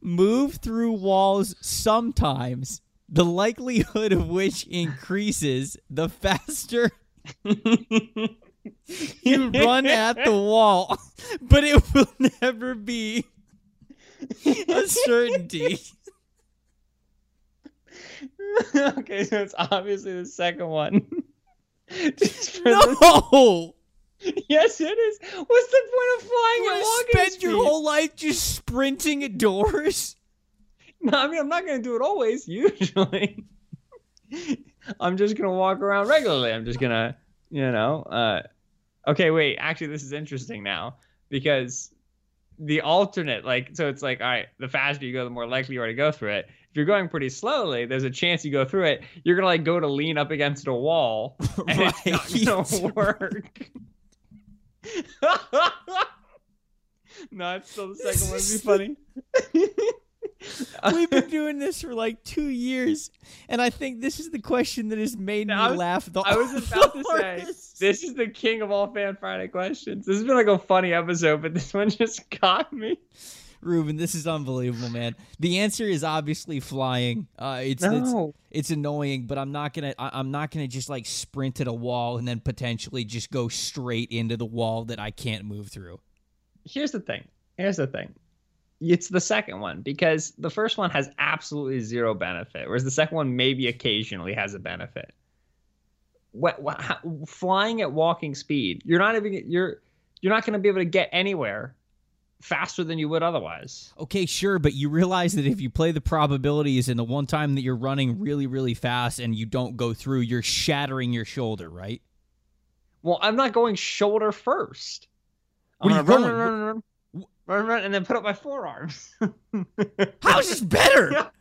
move through walls sometimes, the likelihood of which increases the faster you run at the wall, but it will never be a certainty. okay, so it's obviously the second one. For the- No! yes, it is. What's the point of flying You at walking spend speed? your whole life just sprinting at doors? No, I mean I'm not gonna do it always. Usually, I'm just gonna walk around regularly. I'm just gonna, you know. Uh, okay, wait. Actually, this is interesting now because the alternate, like, so it's like, all right, the faster you go, the more likely you are to go through it. If you're going pretty slowly, there's a chance you go through it. You're gonna like go to lean up against a wall, and it's not gonna work. no, it's still the second one. Would be funny. We've been doing this for like two years, and I think this is the question that has made me I was- laugh the I was about to say hardest. this is the king of all fan Friday questions. This has been like a funny episode, but this one just got me. Ruben, this is unbelievable, man. The answer is obviously flying. Uh, it's, it's it's annoying, but I'm not gonna I'm not gonna just like sprint at a wall and then potentially just go straight into the wall that I can't move through. here's the thing. Here's the thing. It's the second one because the first one has absolutely zero benefit, whereas the second one maybe occasionally has a benefit. What, what how, flying at walking speed, you're not even you're you're not going to be able to get anywhere faster than you would otherwise. Okay, sure, but you realize that if you play the probabilities and the one time that you're running really really fast and you don't go through, you're shattering your shoulder, right? Well, I'm not going shoulder first. What I'm are you gonna going? Run, run, run, run, run, and then put up my forearms. How is this better?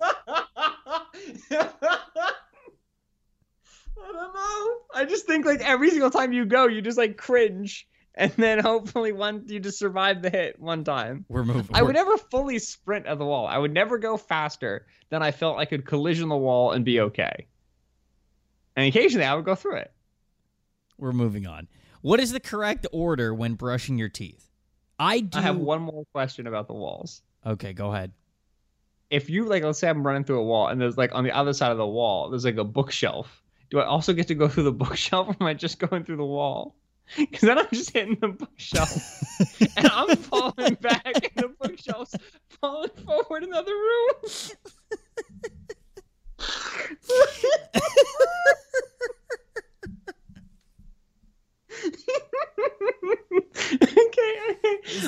I don't know. I just think like every single time you go, you just like cringe, and then hopefully one you just survive the hit one time. We're moving. I we're- would never fully sprint at the wall. I would never go faster than I felt I could collision the wall and be okay. And occasionally I would go through it. We're moving on. What is the correct order when brushing your teeth? I do. I have one more question about the walls. Okay, go ahead. if you like let's say I'm running through a wall and there's like on the other side of the wall there's like a bookshelf. Do I also get to go through the bookshelf or am I just going through the wall? Because then I'm just hitting the bookshelf and I'm falling back and the bookshelf's falling forward in the other room. okay, okay. This is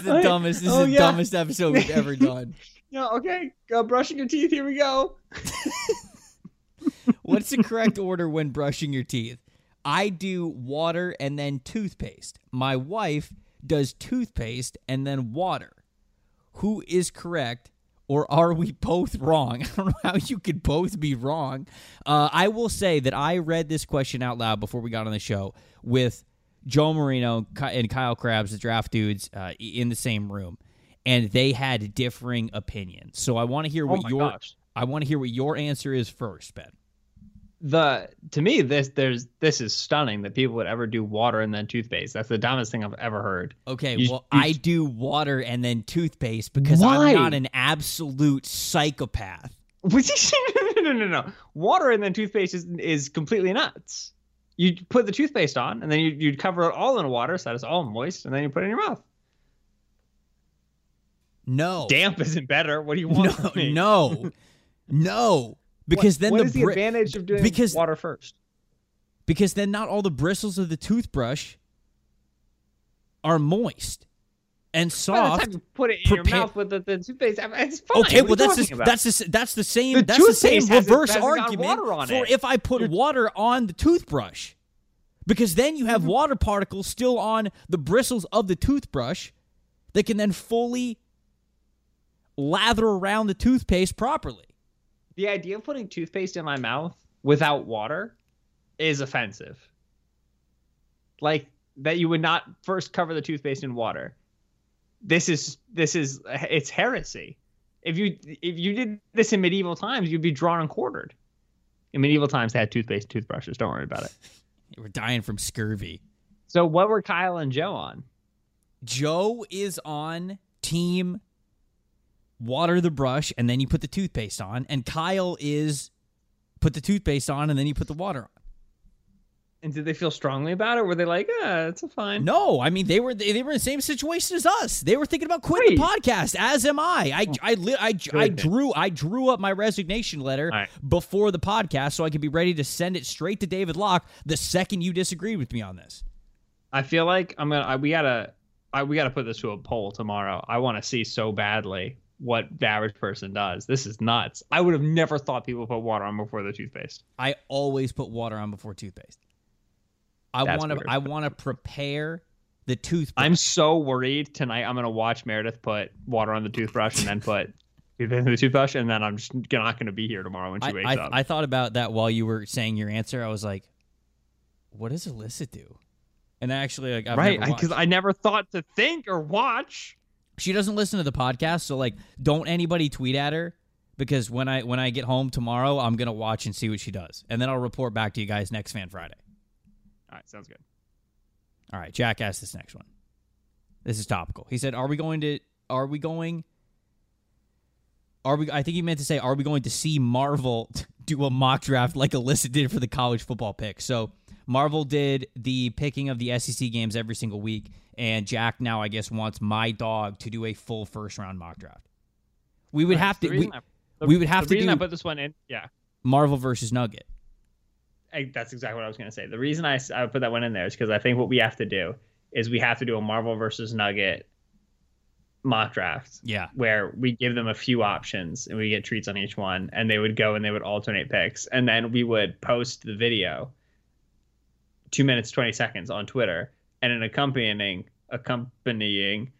the Okay. dumbest. This Oh, is the yeah. dumbest episode we've ever done. no, okay. Go brushing your teeth. Here we go. What's the correct order when brushing your teeth? I do water and then toothpaste. My wife does toothpaste and then water. Who is correct? Or are we both wrong? I don't know how you could both be wrong. Uh, I will say that I read this question out loud before we got on the show with Joe Marino and Kyle Crabbs, the draft dudes, uh, in the same room, and they had differing opinions. So I want to hear Oh what my your gosh. I want to hear what your answer is first, Ben. the to me this there's this is stunning that people would ever do water and then toothpaste. That's the dumbest thing I've ever heard. Okay, You- well, you- I do water and then toothpaste because Why? I'm not an absolute psychopath. no, no, no, no. Water and then toothpaste is is completely nuts. You put the toothpaste on and then you you'd cover it all in water so that it's all moist and then you put it in your mouth. No, Damp isn't better. What do you want? no, no, no, because What- then what the, is the bri- advantage of doing because- water first? because then not all the bristles of the toothbrush are moist and soft. put it in your mouth with the, the toothpaste, I mean, it's fine. Okay, What well that's the, that's the, that's the same The that's the same reverse argument for it. if I put water on the toothbrush. Because then you have mm-hmm. water particles still on the bristles of the toothbrush that can then fully lather around the toothpaste properly. The idea of putting toothpaste in my mouth without water is offensive. Like that you would not first cover the toothpaste in water. This is this is it's heresy. If you if you did this in medieval times, you'd be drawn and quartered. In medieval times, they had toothpaste and toothbrushes. Don't worry about it. We're dying from scurvy. So what were Kyle and Joe on? Joe is on team water the brush and then you put the toothpaste on, and Kyle is put the toothpaste on and then you put the water on. And did they feel strongly about it? Were they like, ah, it's a fine? No, I mean they were they, they were in the same situation as us. They were thinking about quitting the podcast. As am I. I I li- I, I drew I drew up my resignation letter right. before the podcast so I could be ready to send it straight to David Locke the second you disagreed with me on this. I feel like I'm gonna. I, we gotta. I, we gotta put this to a poll tomorrow. I want to see so badly what the average person does. This is nuts. I would have never thought people put water on before the toothpaste. I always put water on before toothpaste. I want to. I want to prepare the toothpaste. I'm so worried tonight. I'm gonna watch Meredith put water on the toothbrush and then put the toothbrush, and then I'm just not gonna be here tomorrow when she I, wakes I, up. I thought about that while you were saying your answer. I was like, what does Alyssa do? And actually, like, I've right? Because. I never thought to think or watch. she doesn't listen to the podcast, so like, don't anybody tweet at her because when I when I get home tomorrow, I'm gonna watch and see what she does, and then I'll report back to you guys next Fan Friday. All right, sounds good. All right, Jack asked this next one. This is topical. He said, "Are we going to? Are we going? Are we? I think he meant to say, are we going to see Marvel do a mock draft like Alyssa did for the college football pick? So Marvel did the picking of the SEC games every single week, and Jack now I guess wants my dog to do a full first round mock draft. We would Right, have to. We, I- the- we would have to do- I put this one in. Yeah, Marvel versus Nugget. I, that's exactly what I was going to say. The reason I, I put that one in there is because I think what we have to do is we have to do a Marvel versus Nugget mock draft Yeah, where we give them a few options and we get treats on each one, and they would go and they would alternate picks, and then we would post the video, two minutes twenty seconds on Twitter, and an accompanying accompanying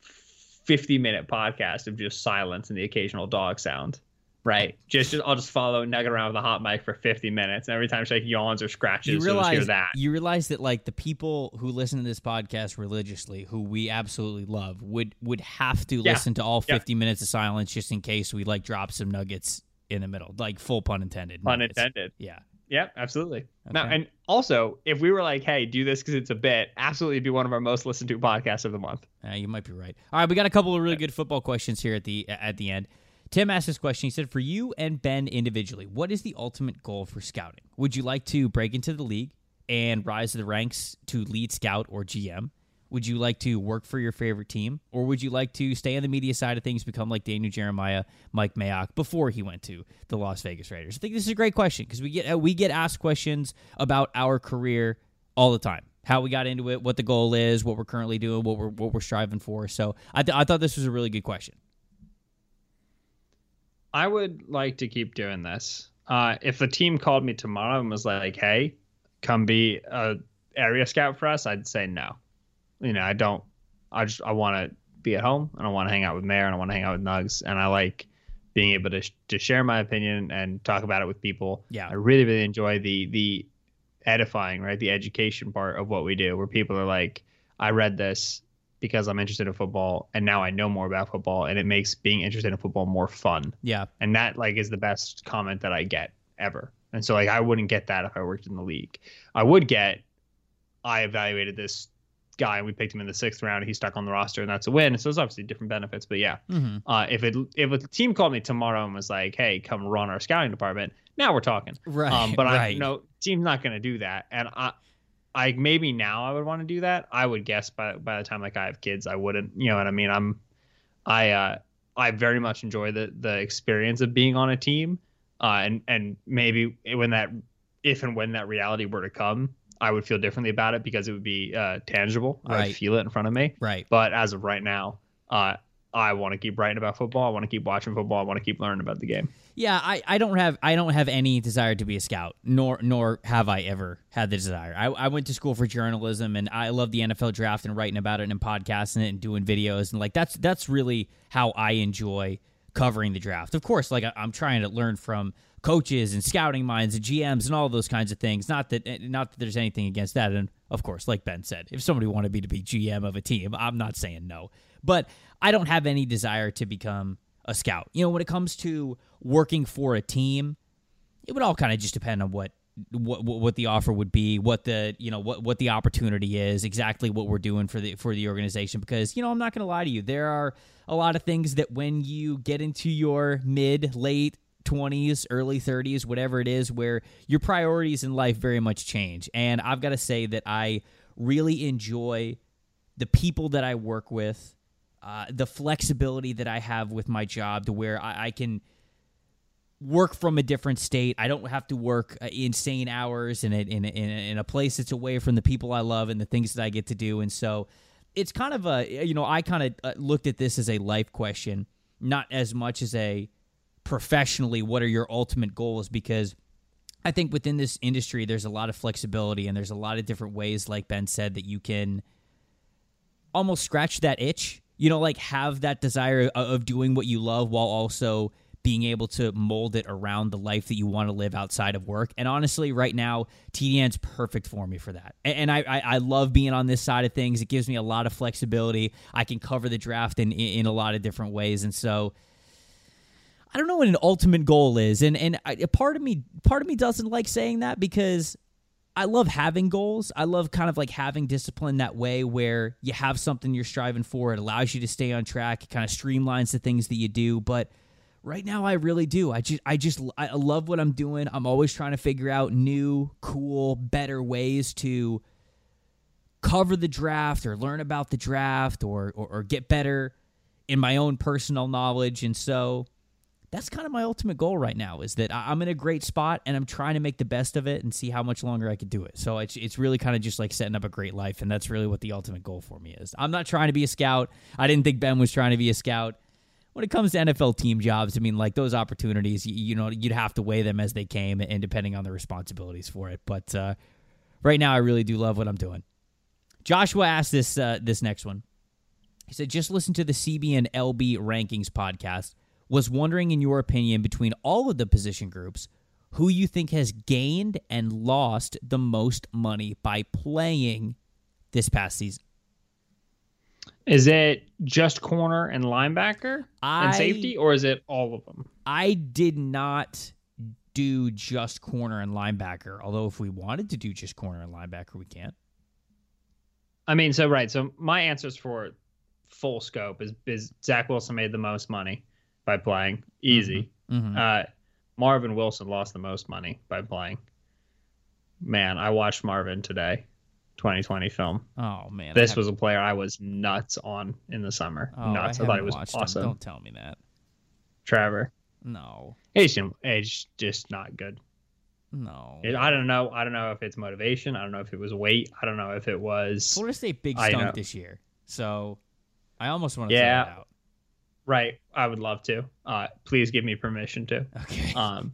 fifty minute podcast of just silence and the occasional dog sound. Right, just, just I'll just follow Nugget around with a hot mic for fifty minutes, and every time she like yawns or scratches, you realize that. you realize that like the people who listen to this podcast religiously, who we absolutely love, would would have to Yeah. listen to all Yeah. fifty minutes of silence just in case we like drop some nuggets in the middle, like full pun intended. Pun nuggets. intended. Yeah. Yep, absolutely. Now, and also, if we were like, "Hey, do this because it's a bit," absolutely be one of our most listened to podcasts of the month. Uh, you might be right. All right, we got a couple of really good football questions here at the at the end. Tim asked this question. He said, "For you and Ben individually, what is the ultimate goal for scouting? Would you like to break into the league and rise to the ranks to lead scout or GM? Would you like to work for your favorite team, or would you like to stay on the media side of things, become like Daniel Jeremiah, Mike Mayock before he went to the Las Vegas Raiders?" I think this is a great question because we get uh, we get asked questions about our career all the time. How we got into it, what the goal is, what we're currently doing, what we're what we're striving for. So I, th- I thought this was a really good question. I would like to keep doing this. Uh, if the team called me tomorrow and was like, "Hey, come be a area scout for us," I'd say no. You know, I don't. I just I want to be at home and I want to hang out with Mayor and I want to hang out with Nugs and I like being able to sh- to share my opinion and talk about it with people. Yeah. I really really enjoy the the edifying, right? The education part of what we do, where people are like, "I read this." Because I'm interested in football, and now I know more about football, and it makes being interested in football more fun Yeah, and that like is the best comment that I get ever. And so like I wouldn't get that if I worked in the league. I would get I evaluated this guy and we picked him in the sixth round. He stuck on the roster and that's a win. So there's obviously different benefits. But yeah, hmm uh, if it if a team called me tomorrow and was like, "Hey, come run our scouting department," now we're talking. right. Um, but I right. no team's not going to do that, and I, I maybe now I would want to do that. I would guess by by the time like I have kids, I wouldn't. You know what I mean? I'm, I uh, I very much enjoy the the experience of being on a team, uh, and and maybe when that if and when that reality were to come, I would feel differently about it because it would be uh, tangible. I would feel it in front of me. right. But as of right now, uh, I want to keep writing about football. I want to keep watching football. I want to keep learning about the game. Yeah, I, I don't have I don't have any desire to be a scout, nor nor have I ever had the desire. I, I went to school for journalism, and I love the NFL draft and writing about it and podcasting it and doing videos and like that's that's really how I enjoy covering the draft. Of course, like I, I'm trying to learn from coaches and scouting minds and GMs and all those kinds of things. Not that eh, not that there's anything against that. And of course, like Ben said, if somebody wanted me to be GM of a team, I'm not saying no. But I don't have any desire to become a scout. You know, when it comes to working for a team, it would all kind of just depend on what what what the offer would be, what the you know what what the opportunity is, exactly what we're doing for the for the organization. Because you know, I'm not going to lie to you, there are a lot of things that when you get into your mid late 20s, early 30s, whatever it is, where your priorities in life very much change. And I've got to say that I really enjoy the people that I work with, uh, the flexibility that I have with my job to where I, I can work from a different state. I don't have to work uh, insane hours in a, in, a, in, a, place that's away from the people I love and the things that I get to do. And so it's kind of a, you know, I kind of uh, looked at this as a life question, not as much as a professionally, what are your ultimate goals? Because I think within this industry, there's a lot of flexibility and there's a lot of different ways, like Ben said, that you can almost scratch that itch. You know, like have that desire of doing what you love while also being able to mold it around the life that you want to live outside of work. And honestly, right now, TDN's perfect for me for that. And I, I, love being on this side of things. It gives me a lot of flexibility. I can cover the draft in, in a lot of different ways. And so I don't know what an ultimate goal is, and and I, part of me part of me doesn't like saying that because I love having goals. I love kind of like having discipline that way where you have something you're striving for. It allows you to stay on track. It kind of streamlines the things that you do. But right now, I really do. I just I just I love what I'm doing. I'm always trying to figure out new, cool, better ways to cover the draft or learn about the draft or, or, or get better in my own personal knowledge. And so that's kind of my ultimate goal right now is that I'm in a great spot and I'm trying to make the best of it and see how much longer I can do it. So it's it's really kind of just like setting up a great life and that's really what the ultimate goal for me is. I'm not trying to be a scout. I didn't think Ben was trying to be a scout. When it comes to NFL team jobs, I mean like those opportunities, you, you know, you'd have to weigh them as they came and depending on the responsibilities for it. But uh, right now I really do love what I'm doing. Joshua asked this uh, this next one. He said just listen to the CB and LB rankings podcast was wondering, in your opinion, between all of the position groups, who you think has gained and lost the most money by playing this past season. Is it just corner and linebacker I, and safety, or is it all of them? I did not do just corner and linebacker. Although, if we wanted to do just corner and linebacker, we can. I mean, so right. So my answers for full scope is, is Zach Wilson made the most money by playing. Easy. Mm-hmm. mm-hmm. Uh, Marvin Wilson lost the most money by playing. Man, I watched Marvin today, 2020 film. Oh man, this was a player I was nuts on in the summer. Oh, nuts. I, I thought it was awesome. Him. Don't tell me that. Trevor. No. He's he's just not good. No. It, I don't know. I don't know if it's motivation. I don't know if it was weight. I don't know if it was. Florida State big stunk this year, so I almost want to yeah. throw it out. Right. I would love to. Uh, please give me permission to. Okay. Um,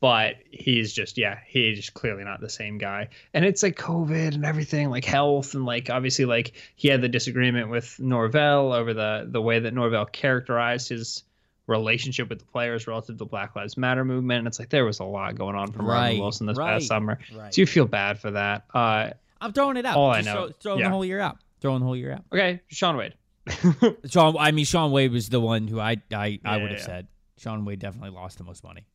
but he's just yeah, he's just clearly not the same guy. And it's like COVID and everything, like health and like obviously like he had the disagreement with Norvell over the the way that Norvell characterized his relationship with the players relative to the Black Lives Matter movement. And it's like there was a lot going on from right, Ryan Wilson this right, past summer. Right. So you feel bad for that. Uh, I'm throwing it out. All just I know, throw, throwing yeah. the whole year out. Throwing the whole year out. Okay, Shaun Wade. Shaun, I mean, Shaun Wade was the one who I I, I would have yeah. said. Shaun Wade definitely lost the most money.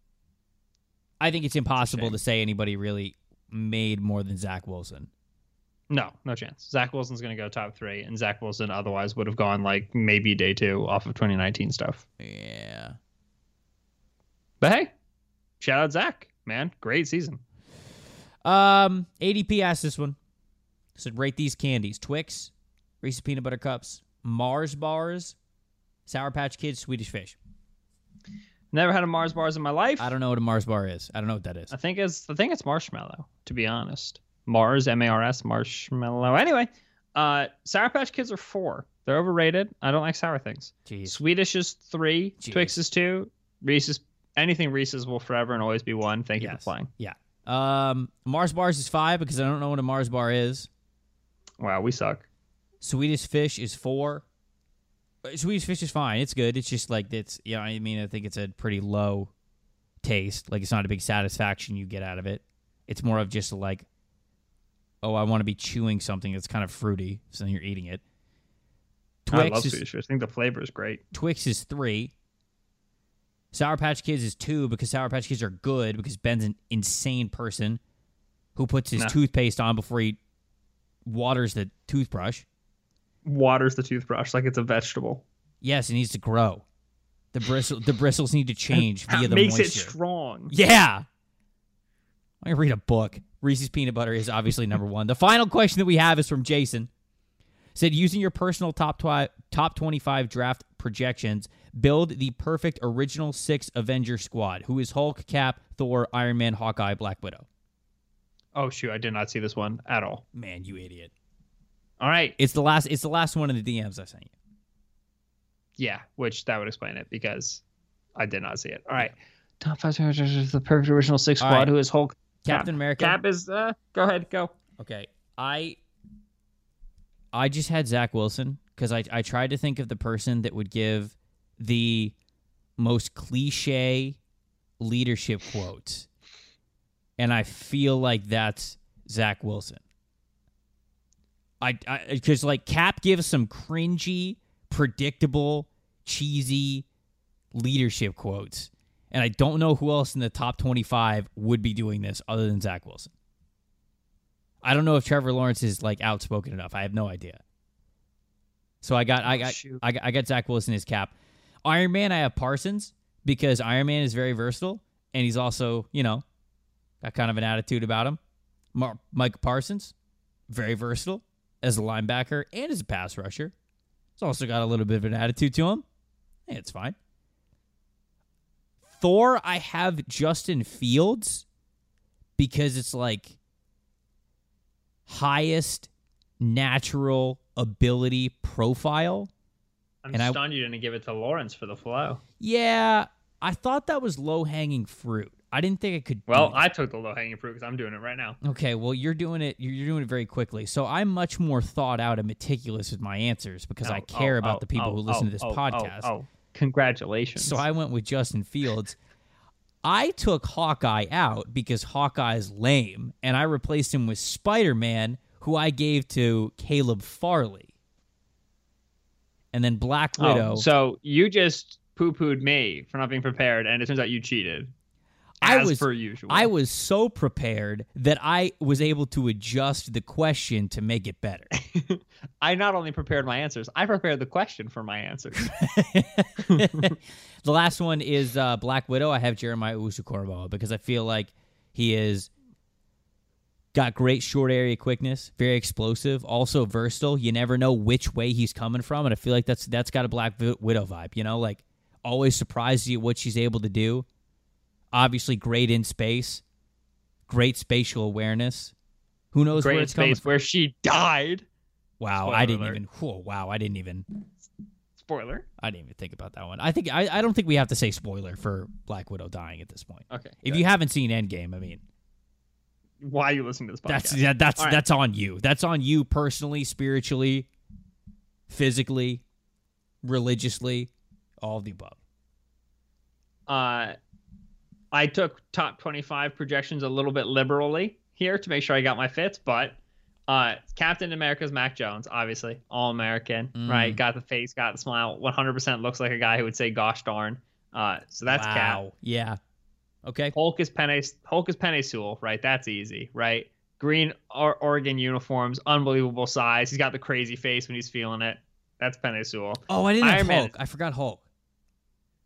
I think it's impossible to say anybody really made more than Zach Wilson. No, no chance. Zach Wilson's going to go top three, and Zach Wilson otherwise would have gone like maybe day two off of 2019 stuff. Yeah. But hey, shout out Zach, man. Great season. Um, ADP asked this one. Said rate these candies: Twix, Reese's peanut butter cups, Mars bars, Sour Patch Kids, Swedish Fish. Never had a Mars bars in my life. I don't know what a Mars bar is. I don't know what that is. I think it's I think it's marshmallow. To be honest, Mars M A R S marshmallow. Anyway, uh, Sour Patch Kids are four. They're overrated. I don't like sour things. Jeez. Swedish is three. Jeez. Twix is two. Reese's anything Reese's will forever and always be one. Thank you for playing. Yeah. Um, Mars bars is five because I don't know what a Mars bar is. Wow, we suck. Swedish fish is four. Uh, Swedish fish is fine. It's good. It's just like it's you know I mean I think it's a pretty low taste. Like it's not a big satisfaction you get out of it. It's more of just like oh I want to be chewing something that's kind of fruity, so then you're eating it. I love is Swedish fish. I think the flavor is great. Twix is three. Sour Patch Kids is two because Sour Patch Kids are good because Ben's an insane person who puts his Nah. toothpaste on before he waters the toothbrush. Waters the toothbrush like it's a vegetable. Yes, it needs to grow. The bristle the bristles need to change via the makes moisture. it strong. Yeah. I read a book. Reese's peanut butter is obviously number one. The final question that we have is from Jason. Said using your personal top twi- top twenty five draft projections, build the perfect original six Avenger squad. Who is Hulk, Cap, Thor, Iron Man, Hawkeye, Black Widow? Oh shoot, I did not see this one at all. Man, you idiot! All right. It's the last. It's the last one in the DMs I sent you. Yeah, which that would explain it because I did not see it. All right. Top five is the perfect original six squad. right. Who is Hulk? Captain Cap. America. Cap is uh go ahead, go. Okay, I I just had Zach Wilson because I I tried to think of the person that would give the most cliche leadership quotes, and I feel like that's Zach Wilson. I because like Cap gives some cringy, predictable, cheesy leadership quotes, and I don't know who else in the top twenty-five would be doing this other than Zach Wilson. I don't know if Trevor Lawrence is like outspoken enough. I have no idea. So I got I Oh, got shoot. I got, I got Zach Wilson as cap. Iron Man I have Parsons because Iron Man is very versatile and he's also you know got kind of an attitude about him. Mar- Micah Parsons very versatile as a linebacker and as a pass rusher. He's also got a little bit of an attitude to him. Hey, it's fine. Thor I have Justin Fields because it's like highest natural ability profile. I'm And I- stunned you didn't give it to Lawrence for the flow. Yeah, I thought that was low hanging fruit. I didn't think I could. Well, I took the low hanging fruit because I'm doing it right now. Okay, well you're doing it. You're doing it very quickly. So I'm much more thought out and meticulous with my answers because I Oh, care oh, about oh, the people oh, who listen oh, to this oh, oh, podcast. Oh, congratulations. So I went with Justin Fields. I took Hawkeye out because Hawkeye is lame, and I replaced him with Spider Man, who I gave to Caleb Farley. And then Black oh, Widow. so you just poo pooed me for not being prepared, and it turns out you cheated. I was per usual. I was so prepared that I was able to adjust the question to make it better. I not only prepared my answers, I prepared the question for my answers. the last one is uh, Black Widow. I have Jeremiah Owusu-Koramoah because I feel like he is got great short area quickness, very explosive, also versatile. You never know which way he's coming from, and I feel like that's that's got a Black Widow vibe. You know, like always surprises you what she's able to do. Obviously, great in space, great spatial awareness. Who knows where Great it's coming space from? where she died. Wow, Spoiler I didn't alert. even. Whoa, wow, I didn't even. Spoiler. I didn't even think about that one. I think I, I don't think we have to say spoiler for Black Widow dying at this point. Okay. If good. you haven't seen Endgame, I mean, why are you listening to this podcast? that's yeah, that's right. that's on you. That's on you personally, spiritually, physically, religiously, all of the above. uh, I took top 25 projections a little bit liberally here to make sure I got my fits, but uh, Captain America's Mac Jones, obviously, all American, Mm. right? Got the face, got the smile, 100% looks like a guy who would say "gosh darn." Uh, so that's Cap. Yeah. Okay. Hulk is Penei. Hulk is Penei Sewell, right? That's easy, right? Green or- Oregon uniforms, unbelievable size. He's got the crazy face when he's feeling it. That's Penei Sewell. Oh, I didn't Iron Man. I forgot Hulk.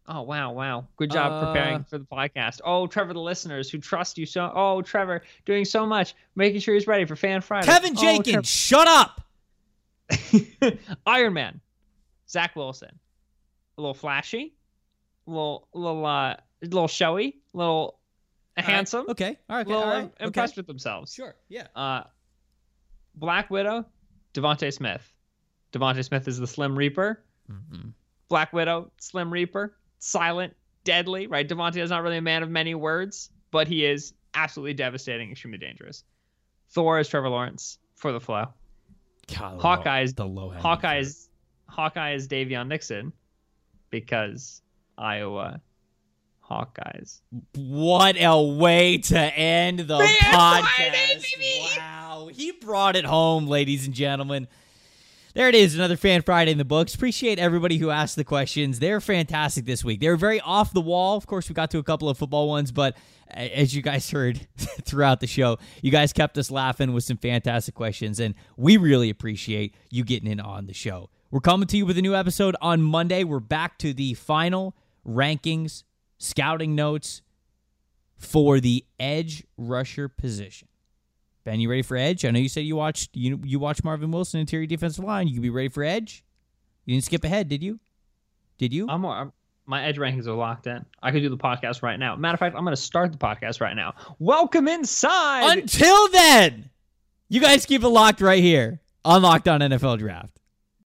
Oh wow, wow. Good job Uh, preparing for the podcast. Oh, Trevor, the listeners who trust you so oh Trevor, doing so much, making sure he's ready for Fan Friday. Kevin Oh, Jenkins, shut up. Iron Man. Zach Wilson. A little flashy, a little a little uh a little showy, a little handsome, Okay. All right. a little all right. impressed okay. with themselves. Sure. Yeah. Uh Black Widow, DeVonta Smith. DeVonta Smith is the Slim Reaper. Mm-hmm. Black Widow, Slim Reaper, silent, deadly, right? DeVonta is not really a man of many words, but he is absolutely devastating, extremely dangerous. Thor is Trevor Lawrence for the flow. God, Hawkeye is the low Hawkeye is Hawkeye is Daviyon Nixon because Iowa Hawkeyes. What a way to end the Man podcast. Wow. He brought it home, ladies and gentlemen. There it is, another Fan Friday in the books. Appreciate everybody who asked the questions. They're fantastic this week. They were very off the wall. Of course, we got to a couple of football ones, but as you guys heard throughout the show, you guys kept us laughing with some fantastic questions, and we really appreciate you getting in on the show. We're coming to you with a new episode on Monday. We're back to the final rankings, scouting notes for the edge rusher position. Ben, you ready for edge? I know you said you watched you you watched Marvin Wilson interior defensive line. You be ready for edge? You didn't skip ahead, did you? Did you? I'm, I'm my edge rankings are locked in. I could do the podcast right now. Matter of fact, I'm going to start the podcast right now. Welcome inside. Until then, you guys keep it locked right here on Locked On NFL Draft.